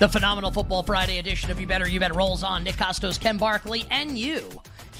The phenomenal Football Friday edition of You Better You Bet rolls on. Nick Kostos, Ken Barkley, and you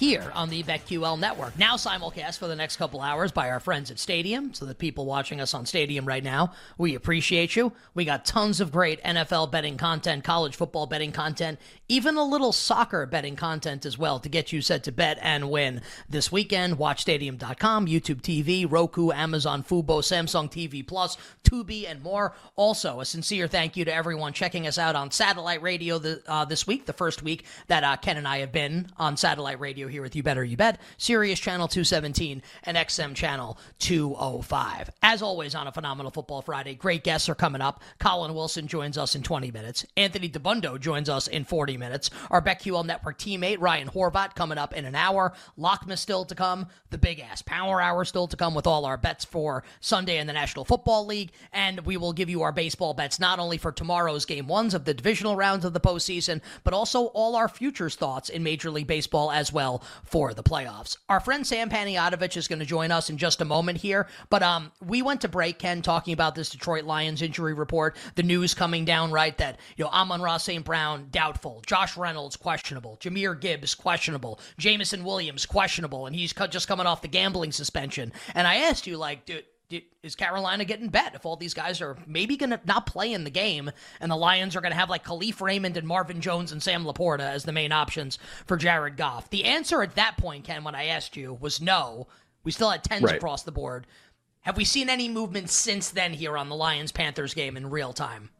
here on the BetQL network. Now simulcast for the next couple hours by our friends at Stadium. So the people watching us on Stadium right now, we appreciate you. We got tons of great NFL betting content, college football betting content, even a little soccer betting content as well to get you set to bet and win this weekend. Watch Stadium.com, YouTube TV, Roku, Amazon Fubo, Samsung TV Plus, Tubi, and more. Also, a sincere thank you to everyone checking us out on satellite radio the, uh, this week, the first week that uh, Ken and I have been on satellite radio here with You Better You Bet, Sirius Channel 217 and XM Channel 205. As always on a phenomenal Football Friday, great guests are coming up. Colin Wilson joins us in 20 minutes. Anthony Dabbundo joins us in 40 minutes. Our BetQL Network teammate Ryan Horvat coming up in an hour. Lockman still to come. The big ass Power Hour still to come with all our bets for Sunday in the National Football League, and we will give you our baseball bets not only for tomorrow's game ones of the divisional rounds of the postseason, but also all our futures thoughts in Major League Baseball as well for the playoffs. Our friend Sam Panayotovich is going to join us in just a moment here, but um, we went to break, Ken, talking about this Detroit Lions injury report, the news coming down, right, that, you know, Amon-Ra St. Brown, doubtful, Josh Reynolds, questionable, Jahmyr Gibbs, questionable, Jameson Williams, questionable, and he's just coming off the gambling suspension. And I asked you, like, dude, is Carolina getting bet if all these guys are maybe going to not play in the game and the Lions are going to have like Kalif Raymond and Marvin Jones and Sam LaPorta as the main options for Jared Goff? The answer at that point, Ken, when I asked you, was no. We still had tens right. across the board. Have we seen any movement since then here on the Lions Panthers game in real time?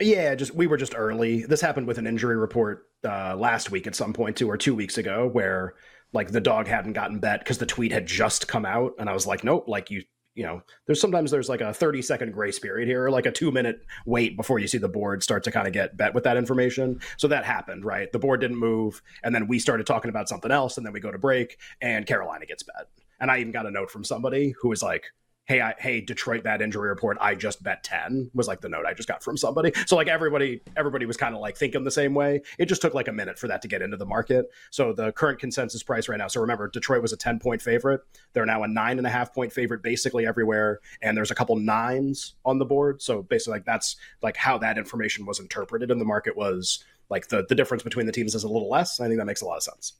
Yeah, just we were just early. This happened with an injury report uh, last week at some point, two or two weeks ago, where like the dog hadn't gotten bet because the tweet had just come out, and I was like, nope, like you you know, there's sometimes there's like a 30 second grace period here, or like a two minute wait before you see the board start to kind of get bet with that information. So that happened, right? The board didn't move, and then we started talking about something else, and then we go to break, and Carolina gets bet. And I even got a note from somebody who was like, hey I, hey detroit bad injury report. I just bet 10 was like the note i just got from somebody. So like everybody everybody was kind of like thinking the same way. It just took like a minute for that to get into the market. So the current consensus price right now so remember detroit was a 10 point favorite. They're now a nine and a half point favorite basically everywhere and there's a couple nines on the board. So basically like that's like how that information was interpreted in the market was like the the difference between the teams is a little less i think that makes a lot of sense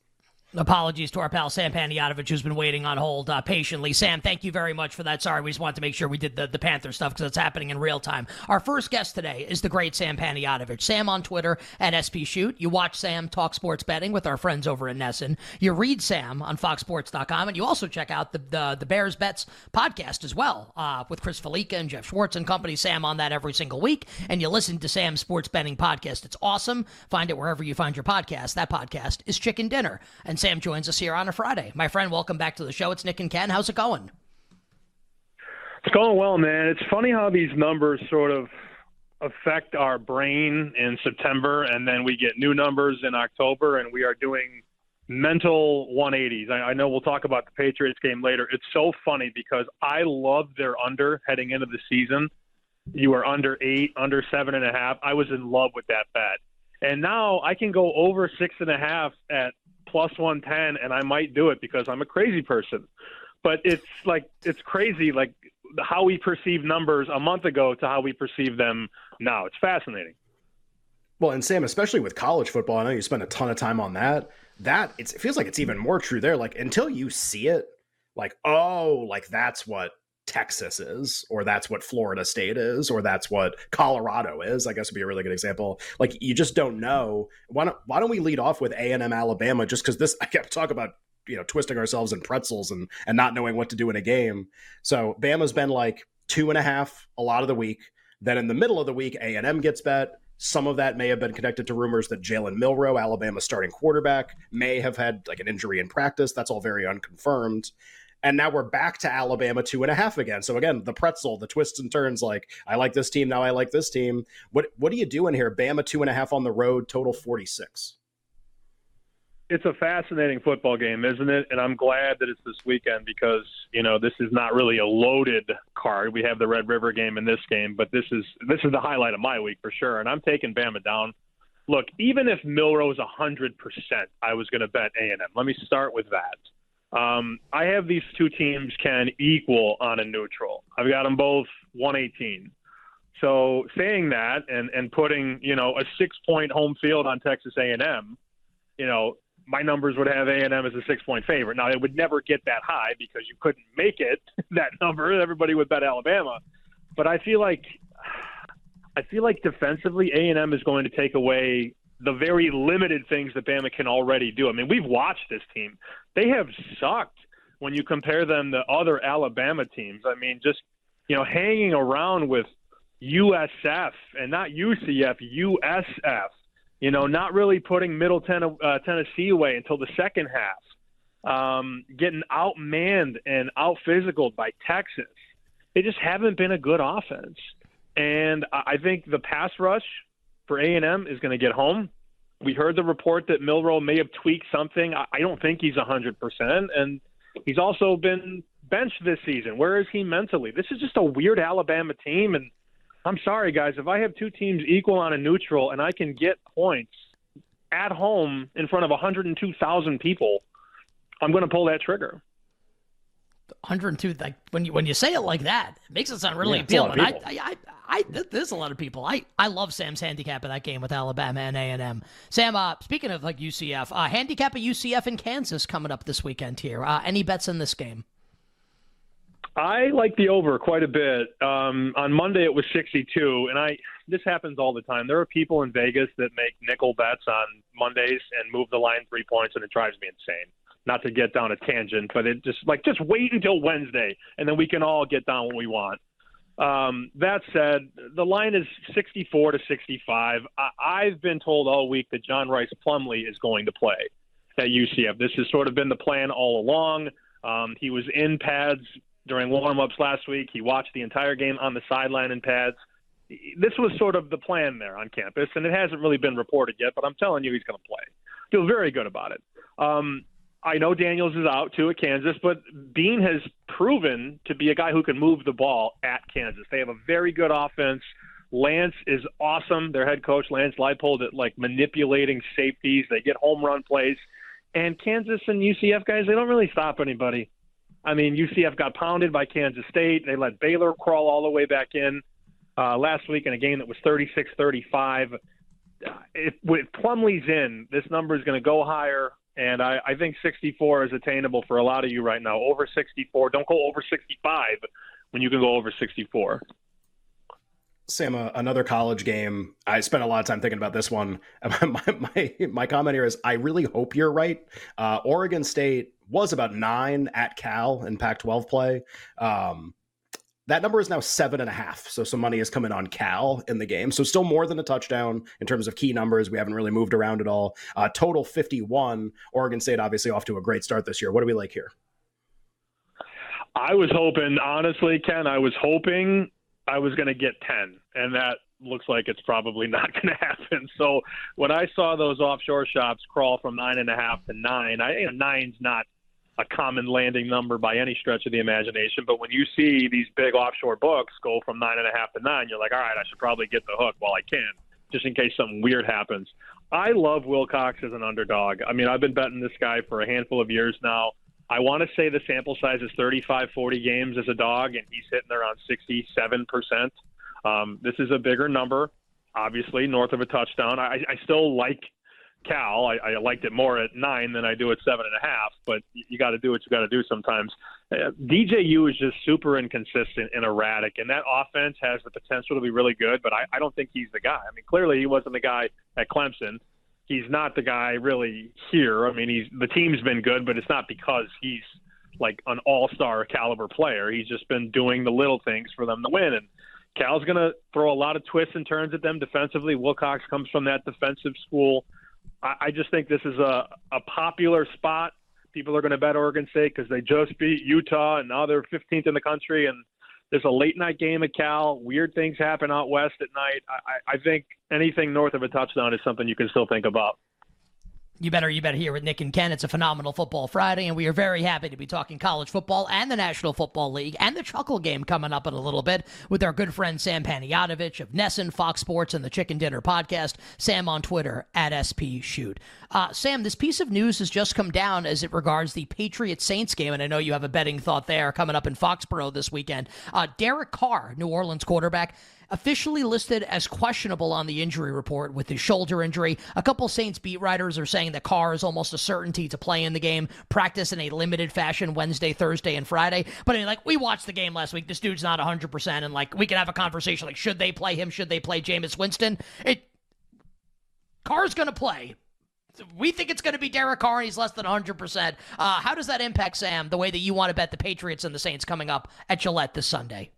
Apologies to our pal Sam Panayotovich, who's been waiting on hold uh, patiently. Sam, thank you very much for that. Sorry, we just wanted to make sure we did the, the Panther stuff because it's happening in real time. Our first guest today is the great Sam Panayotovich. Sam on Twitter at SP Shoot. You watch Sam talk sports betting with our friends over in NESN. You read Sam on FoxSports.com, and you also check out the the, the Bears Bets podcast as well uh, with Chris Fallica and Geoff Schwartz and company. Sam on that every single week, and you listen to Sam's sports betting podcast. It's awesome. Find it wherever you find your podcast. That podcast is Chicken Dinner, and Sam joins us here on a Friday. My friend, welcome back to the show. It's Nick and Ken. How's it going? It's going well, man. It's funny how these numbers sort of affect our brain in September, and then we get new numbers in October, and we are doing mental 180s. I, I know we'll talk about the Patriots game later. It's so funny because I love their under heading into the season. You are under eight, under seven and a half. I was in love with that bet. And now I can go over six and a half at plus 110 and I might do it because I'm a crazy person. But it's like it's crazy like how we perceive numbers a month ago to how we perceive them now. It's fascinating. Well, and Sam, especially with college football, I know you spend a ton of time on that. That it feels like it's even more true there. Like until you see it, like oh, like that's what Texas is, or that's what Florida State is, or that's what Colorado is. I guess would be a really good example. Like you just don't know. Why don't Why don't we lead off with A and M Alabama? Just because this I kept talk about you know twisting ourselves in pretzels and and not knowing what to do in a game. So Bama's been like two and a half a lot of the week. Then in the middle of the week, A and M gets bet. Some of that may have been connected to rumors that Jalen Milroe, Alabama's starting quarterback, may have had like an injury in practice. That's all very unconfirmed and now we're back to Alabama two and a half again. So again, the pretzel, the twists and turns. Like I like this team now, I like this team. What what are you doing here? Bama two and a half on the road, total forty six. It's a fascinating football game, isn't it? And I'm glad that it's this weekend because you know this is not really a loaded card. We have the Red River game in this game, but this is this is the highlight of my week for sure. And I'm taking Bama down. Look, even if hundred percent, I was going to bet A and M. Let me start with that. Um, I have these two teams can equal on a neutral. I've got them both 118. So saying that and and putting you know a six point home field on Texas A&M, you know my numbers would have A&M as a six point favorite. Now it would never get that high because you couldn't make it that number. Everybody would bet Alabama, but I feel like I feel like defensively A&M is going to take away the very limited things that Bama can already do. I mean, we've watched this team; they have sucked when you compare them to other Alabama teams. I mean, just you know, hanging around with USF and not UCF, USF. You know, not really putting Middle ten- uh, Tennessee away until the second half. Um, getting outmanned and out physicaled by Texas. They just haven't been a good offense. And I think the pass rush for A&M is going to get home. We heard the report that Milroe may have tweaked something. I don't think he's 100%. And he's also been benched this season. Where is he mentally? This is just a weird Alabama team. And I'm sorry, guys, if I have two teams equal on a neutral and I can get points at home in front of 102,000 people, I'm going to pull that trigger. 102 like when you when you say it like that it makes it sound really yeah, appealing I, I, I I there's a lot of people I I love Sam's handicap in that game with Alabama and A&M Sam uh speaking of like UCF uh handicap a UCF in Kansas coming up this weekend here uh any bets in this game I like the over quite a bit. Um, on Monday it was 62, and I this happens all the time. There are people in Vegas that make nickel bets on Mondays and move the line three points, and it drives me insane. Not to get down a tangent, but it just like just wait until Wednesday, and then we can all get down what we want. Um, that said, the line is 64 to 65. I, I've been told all week that John Rhys Plumlee is going to play at UCF. This has sort of been the plan all along. Um, he was in pads during warm-ups last week. He watched the entire game on the sideline in pads. This was sort of the plan there on campus, and it hasn't really been reported yet. But I'm telling you, he's going to play. Feel very good about it. Um, I know Daniels is out too at Kansas, but Bean has proven to be a guy who can move the ball at Kansas. They have a very good offense. Lance is awesome. Their head coach, Lance Leipold, at like manipulating safeties. They get home run plays. And Kansas and UCF guys, they don't really stop anybody. I mean, UCF got pounded by Kansas State. They let Baylor crawl all the way back in uh, last week in a game that was 36 35. If with Plumlee's in, this number is going to go higher, and I, I think 64 is attainable for a lot of you right now. Over 64, don't go over 65 when you can go over 64. Sam, uh, another college game. I spent a lot of time thinking about this one. my, my, my comment here is I really hope you're right. Uh, Oregon State was about nine at Cal in Pac 12 play. Um, that number is now seven and a half. So some money is coming on Cal in the game. So still more than a touchdown in terms of key numbers. We haven't really moved around at all. Uh, total 51. Oregon State obviously off to a great start this year. What do we like here? I was hoping, honestly, Ken, I was hoping I was going to get 10, and that looks like it's probably not going to happen. So when I saw those offshore shops crawl from nine and a half to nine, I you know, nine's not a common landing number by any stretch of the imagination. But when you see these big offshore books go from nine and a half to nine, you're like, all right, I should probably get the hook while I can, just in case something weird happens. I love Wilcox as an underdog. I mean, I've been betting this guy for a handful of years now. I want to say the sample size is 35, 40 games as a dog, and he's hitting around 67%. Um, this is a bigger number, obviously, north of a touchdown. I, I still like Cal. I, I liked it more at nine than I do at seven and a half, but you, got to do what you got to do sometimes. Uh, DJU is just super inconsistent and erratic, and that offense has the potential to be really good, but I, I don't think he's the guy. I mean, clearly he wasn't the guy at Clemson he's not the guy really here. I mean, he's the team's been good, but it's not because he's like an all-star caliber player. He's just been doing the little things for them to win. And Cal's going to throw a lot of twists and turns at them defensively. Wilcox comes from that defensive school. I, just think this is a, a popular spot. People are going to bet Oregon State because they just beat Utah and now they're 15th in the country. And there's a late night game at Cal. Weird things happen out west at night. I, I think anything north of a touchdown is something you can still think about. You better, you better hear with Nick and Ken. It's a phenomenal football Friday, and we are very happy to be talking college football and the National Football League and the Chuckle game coming up in a little bit with our good friend Sam Panayotovich of NESN, Fox Sports, and the Chicken Dinner podcast. Sam on Twitter at SP Shoot. Uh, Sam, this piece of news has just come down as it regards the Patriot Saints game, and I know you have a betting thought there coming up in Foxborough this weekend. Uh, Derek Carr, New Orleans quarterback, officially listed as questionable on the injury report with his shoulder injury. A couple Saints beat writers are saying that Carr is almost a certainty to play in the game, practice in a limited fashion Wednesday, Thursday, and Friday. But I mean, like we watched the game last week. This dude's not 100%, and like we can have a conversation like should they play him? Should they play Jameis Winston? It Carr's going to play. We think it's going to be Derek Carr, and he's less than 100%. Uh, how does that impact, Sam, the way that you want to bet the Patriots and the Saints coming up at Gillette this Sunday?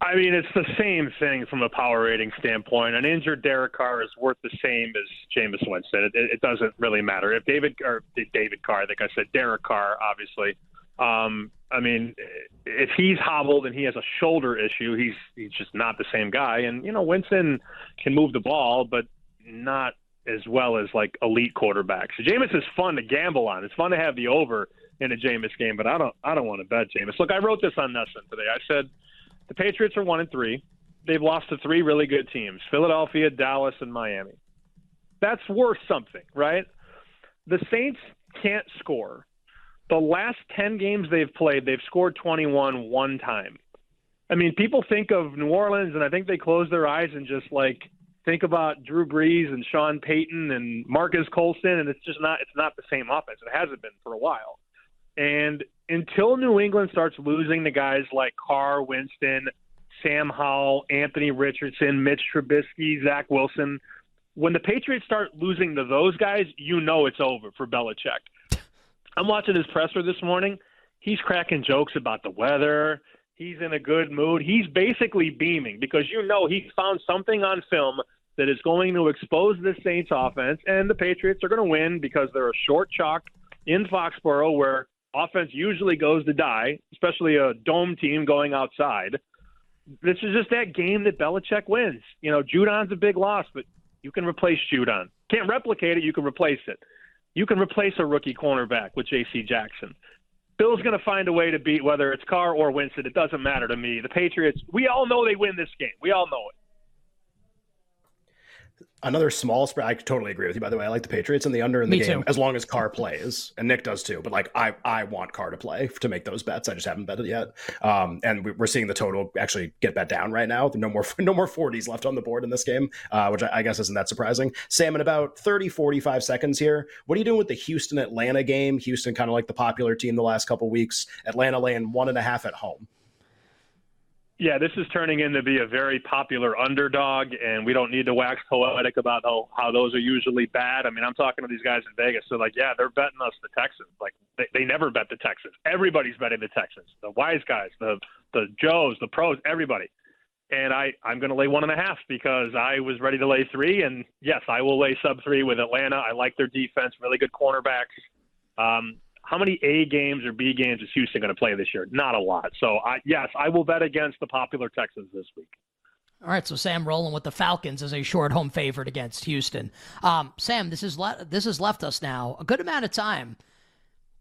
I mean, it's the same thing from a power rating standpoint. An injured Derek Carr is worth the same as Jameis Winston. It, it, doesn't really matter if David or David Carr, like I said Derek Carr, obviously. Um, I mean, if he's hobbled and he has a shoulder issue, he's he's just not the same guy. And you know, Winston can move the ball, but not as well as like elite quarterbacks. Jameis is fun to gamble on. It's fun to have the over in a Jameis game, but I don't I don't want to bet Jameis. Look, I wrote this on NESN today. I said the Patriots are one and three. They've lost to three really good teams: Philadelphia, Dallas, and Miami. That's worth something, right? The Saints can't score. The last ten games they've played, they've scored 21 one time. I mean, people think of New Orleans, and I think they close their eyes and just like think about Drew Brees and Sean Payton and Marques Colston, and it's just not it's not the same offense. It hasn't been for a while. And until New England starts losing the guys like Carr, Winston, Sam Howell, Anthony Richardson, Mitch Trubisky, Zach Wilson, when the Patriots start losing to those guys, you know it's over for Belichick. I'm watching his presser this morning. He's cracking jokes about the weather. He's in a good mood. He's basically beaming because you know he found something on film that is going to expose the Saints offense, and the Patriots are going to win because they're a short chalk in Foxborough where offense usually goes to die, especially a dome team going outside. This is just that game that Belichick wins. You know, Judon's a big loss, but you can replace Judon. Can't replicate it, you can replace it. You can replace a rookie cornerback with J.C. Jackson. Bill's going to find a way to beat whether it's Carr or Winston. It doesn't matter to me. The Patriots, we all know they win this game. We all know it. Another small spread. I totally agree with you. By the way, I like the Patriots and the under in the Me game too. as long as Carr plays, and Nick does too. But like, I I want Carr to play to make those bets. I just haven't bet it yet. Um, and we- we're seeing the total actually get bet down right now. No more no more 40s left on the board in this game, uh, which I, I guess isn't that surprising. Sam, in about 30 45 seconds here, what are you doing with the Houston Atlanta game? Houston kind of like the popular team the last couple weeks. Atlanta laying one and a half at home. Yeah, this is turning into be a very popular underdog, and we don't need to wax poetic about how, how those are usually bad. I mean, I'm talking to these guys in Vegas. They're like, yeah, they're betting us the Texans. Like, they, they never bet the Texans. Everybody's betting the Texans. The wise guys, the the Joes, the pros, everybody. And I, I'm going to lay one and a half because I was ready to lay three. And yes, I will lay sub three with Atlanta. I like their defense, really good cornerbacks. Um, how many A games or B games is Houston going to play this year? Not a lot. So, I, yes, I will bet against the popular Texans this week. All right, so Sam rolling with the Falcons as a short home favorite against Houston. Um, Sam, this is le- this has left us now a good amount of time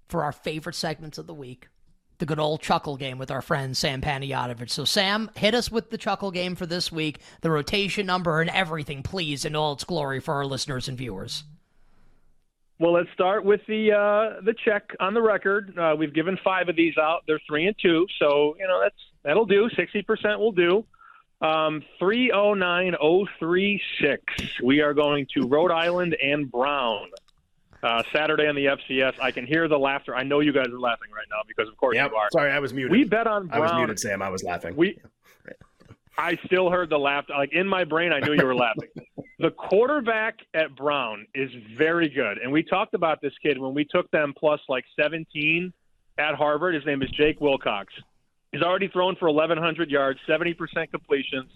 for our favorite segments of the week, the good old chuckle game with our friend Sam Panayotovich. So, Sam, hit us with the chuckle game for this week, the rotation number, and everything, please, in all its glory for our listeners and viewers. Well, let's start with the uh, the check on the record. Uh, we've given five of these out. They're three and two, so you know that's that'll do. Sixty percent will do. Um, three oh nine oh three six. We are going to Rhode Island and Brown. Uh, Saturday on the FCS. I can hear the laughter. I know you guys are laughing right now because, of course, Yep. you are. Sorry, I was muted. We bet on Brown. I was muted, Sam. I was laughing. We, I still heard the laughter. Like in my brain, I knew you were laughing. The quarterback at Brown is very good, and we talked about this kid when we took them plus like 17 at Harvard. His name is Jake Willcox. He's already thrown for 1,100 yards, 70% completions,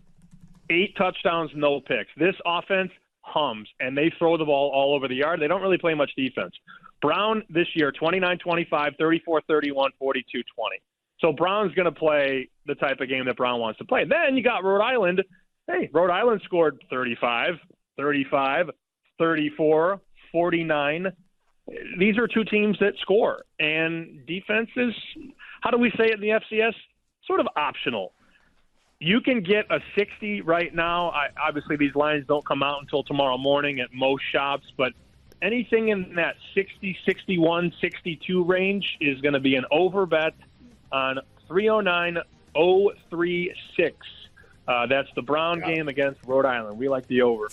eight touchdowns, no picks. This offense hums, and they throw the ball all over the yard. They don't really play much defense. Brown this year, 29 25, 34 31, 42 20. So Brown's going to play the type of game that Brown wants to play. Then you got Rhode Island. Hey, Rhode Island scored 35, 35, 34, 49. These are two teams that score. And defense is, how do we say it in the FCS? Sort of optional. You can get a 60 right now. I, obviously, these lines don't come out until tomorrow morning at most shops, but anything in that 60, 61, 62 range is going to be an over bet on 309 036. Uh, that's the Brown game against Rhode Island. We like the over.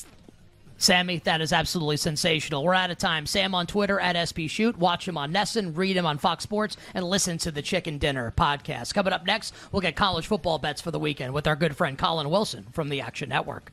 Sammy, that is absolutely sensational. We're out of time. Sam on Twitter at SP Shoot. Watch him on NESN, read him on Fox Sports, and listen to the Chicken Dinner podcast. Coming up next, we'll get college football bets for the weekend with our good friend Colin Wilson from the Action Network.